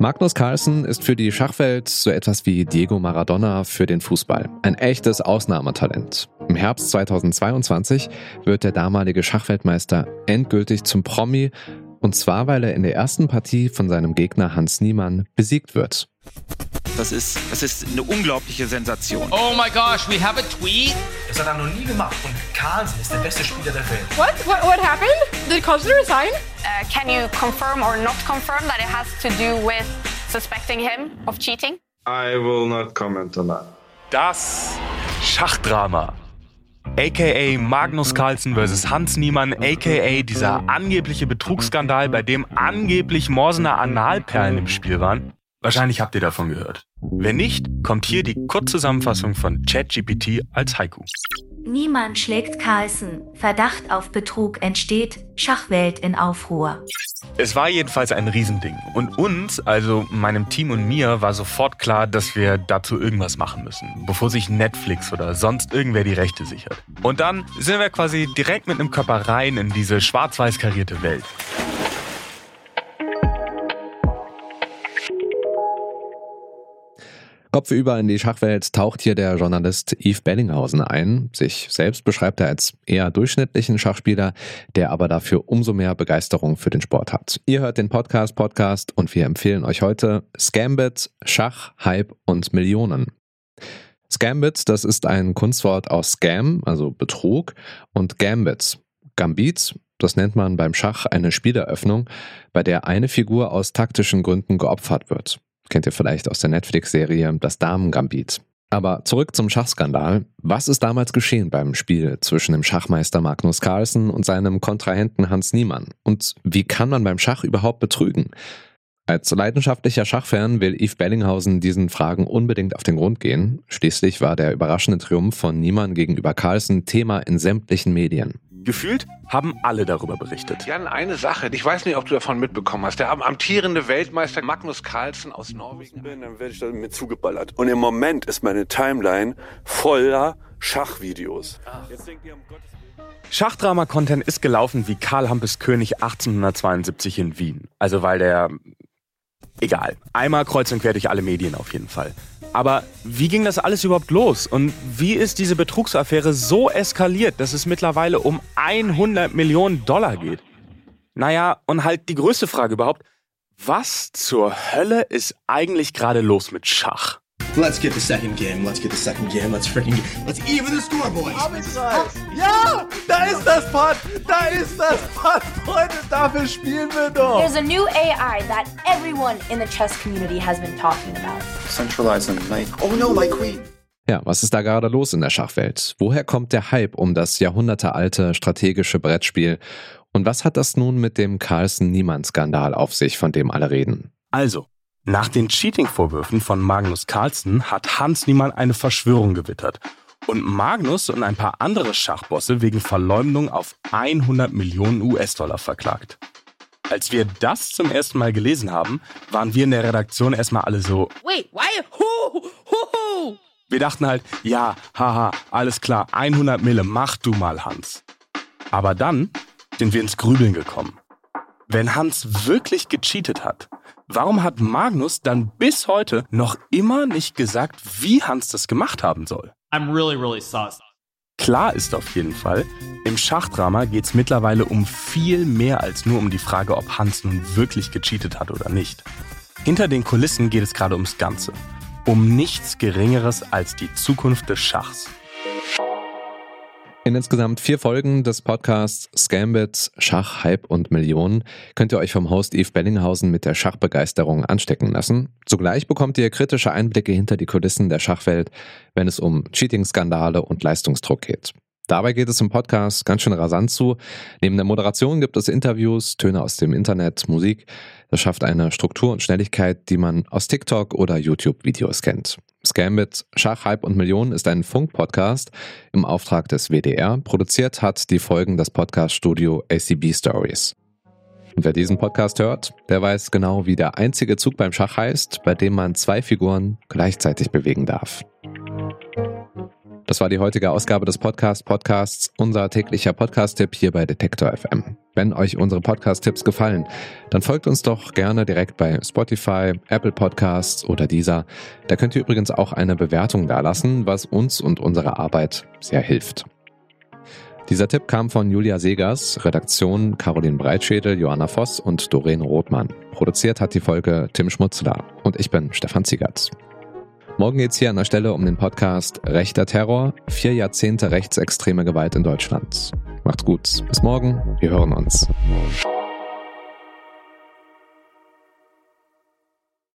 Magnus Carlsen ist für die Schachwelt so etwas wie Diego Maradona für den Fußball. Ein echtes Ausnahmetalent. Im Herbst 2022 wird der damalige Schachweltmeister endgültig zum Promi und zwar, weil er in der ersten Partie von seinem Gegner Hans Niemann besiegt wird. Das ist, das ist eine unglaubliche Sensation. Oh my gosh, we have a tweet. Das hat er noch nie gemacht und Carlsen ist der beste Spieler der Welt. What? What, what happened? Did Carlsen resign? Uh, can you confirm or not confirm that it has to do with suspecting him of cheating? I will not comment on that. Das Schachdrama. AKA Magnus Carlsen vs. Hans Niemann, AKA dieser angebliche Betrugsskandal, bei dem angeblich Morsener Analperlen im Spiel waren. Wahrscheinlich habt ihr davon gehört. Wenn nicht, kommt hier die Kurzzusammenfassung von ChatGPT als Haiku. Niemand schlägt Carlsen. Verdacht auf Betrug entsteht. Schachwelt in Aufruhr. Es war jedenfalls ein Riesending. Und uns, also meinem Team und mir, war sofort klar, dass wir dazu irgendwas machen müssen, bevor sich Netflix oder sonst irgendwer die Rechte sichert. Und dann sind wir quasi direkt mit einem Körper rein in diese schwarz-weiß karierte Welt. Kopfüber in die Schachwelt taucht hier der Journalist Yves Bellinghausen ein. Sich selbst beschreibt er als eher durchschnittlichen Schachspieler, der aber dafür umso mehr Begeisterung für den Sport hat. Ihr hört den Podcast Podcast und wir empfehlen euch heute Scambit, Schach, Hype und Millionen. Scambit, das ist ein Kunstwort aus Scam, also Betrug, und Gambit. Gambit, das nennt man beim Schach eine Spieleröffnung, bei der eine Figur aus taktischen Gründen geopfert wird. Kennt ihr vielleicht aus der Netflix-Serie Das Damen-Gambit. Aber zurück zum Schachskandal. Was ist damals geschehen beim Spiel zwischen dem Schachmeister Magnus Carlsen und seinem Kontrahenten Hans Niemann? Und wie kann man beim Schach überhaupt betrügen? Als leidenschaftlicher Schachfan will Yves Bellinghausen diesen Fragen unbedingt auf den Grund gehen. Schließlich war der überraschende Triumph von Niemann gegenüber Carlsen Thema in sämtlichen Medien. Gefühlt haben alle darüber berichtet. Jan, eine Sache, ich weiß nicht, ob du davon mitbekommen hast. Der amtierende Weltmeister Magnus Carlsen aus Norwegen. Bin, dann werde ich damit zugeballert. Und im Moment ist meine Timeline voller Schachvideos. Schachdrama-Content ist gelaufen wie Karl Hampes König 1872 in Wien. Also weil der... Egal. Einmal kreuz und quer durch alle Medien auf jeden Fall. Aber wie ging das alles überhaupt los? Und wie ist diese Betrugsaffäre so eskaliert, dass es mittlerweile um 100 Millionen Dollar geht? Naja, und halt die größte Frage überhaupt, was zur Hölle ist eigentlich gerade los mit Schach? Let's get the second game. Let's get the second game. Let's freaking let's even the score, boys. Ja, da ist das Pod. Da ist das Pod, Freunde. Dafür spielen wir doch. There's a new AI that everyone in the chess community has been talking about. Centralizing knight. Oh no, my queen. Ja, was ist da gerade los in der Schachwelt? Woher kommt der Hype um das jahrhundertealte strategische Brettspiel? Und was hat das nun mit dem Carlsen-Niemann-Skandal auf sich, von dem alle reden? Also, nach den Cheating-Vorwürfen von Magnus Carlsen hat Hans Niemann eine Verschwörung gewittert und Magnus und ein paar andere Schachbosse wegen Verleumdung auf 100 Millionen US-Dollar verklagt. Als wir das zum ersten Mal gelesen haben, waren wir in der Redaktion erstmal alle so. Wait, why? Who? Who? Wir dachten halt, ja, haha, alles klar, 100 Mille, mach du mal, Hans. Aber dann sind wir ins Grübeln gekommen. Wenn Hans wirklich gecheatet hat, warum hat Magnus dann bis heute noch immer nicht gesagt, wie Hans das gemacht haben soll? I'm really, really sus. Klar ist auf jeden Fall, im Schachdrama geht es mittlerweile um viel mehr als nur um die Frage, ob Hans nun wirklich gecheatet hat oder nicht. Hinter den Kulissen geht es gerade ums Ganze. Um nichts Geringeres als die Zukunft des Schachs. In insgesamt vier Folgen des Podcasts Scambit, Schach, Hype und Millionen könnt ihr euch vom Host Yves Bellinghausen mit der Schachbegeisterung anstecken lassen. Zugleich bekommt ihr kritische Einblicke hinter die Kulissen der Schachwelt, wenn es um Cheating-Skandale und Leistungsdruck geht. Dabei geht es im Podcast ganz schön rasant zu. Neben der Moderation gibt es Interviews, Töne aus dem Internet, Musik. Das schafft eine Struktur und Schnelligkeit, die man aus TikTok oder YouTube-Videos kennt. Scambit, Schach, Hype und Millionen ist ein Funk-Podcast im Auftrag des WDR. Produziert hat die Folgen das Podcast-Studio ACB Stories. Und wer diesen Podcast hört, der weiß genau, wie der einzige Zug beim Schach heißt, bei dem man zwei Figuren gleichzeitig bewegen darf. Das war die heutige Ausgabe des Podcast Podcasts, unser täglicher Podcast-Tipp hier bei Detektor FM. Wenn euch unsere Podcast-Tipps gefallen, dann folgt uns doch gerne direkt bei Spotify, Apple Podcasts oder dieser. Da könnt ihr übrigens auch eine Bewertung dalassen, was uns und unserer Arbeit sehr hilft. Dieser Tipp kam von Julia Segers, Redaktion Caroline Breitschädel, Johanna Voss und Doreen Rothmann. Produziert hat die Folge Tim Schmutzler und ich bin Stefan Ziegertz. Morgen geht's hier an der Stelle um den Podcast Rechter Terror, vier Jahrzehnte rechtsextreme Gewalt in Deutschland. Macht's gut. Bis morgen. Wir hören uns.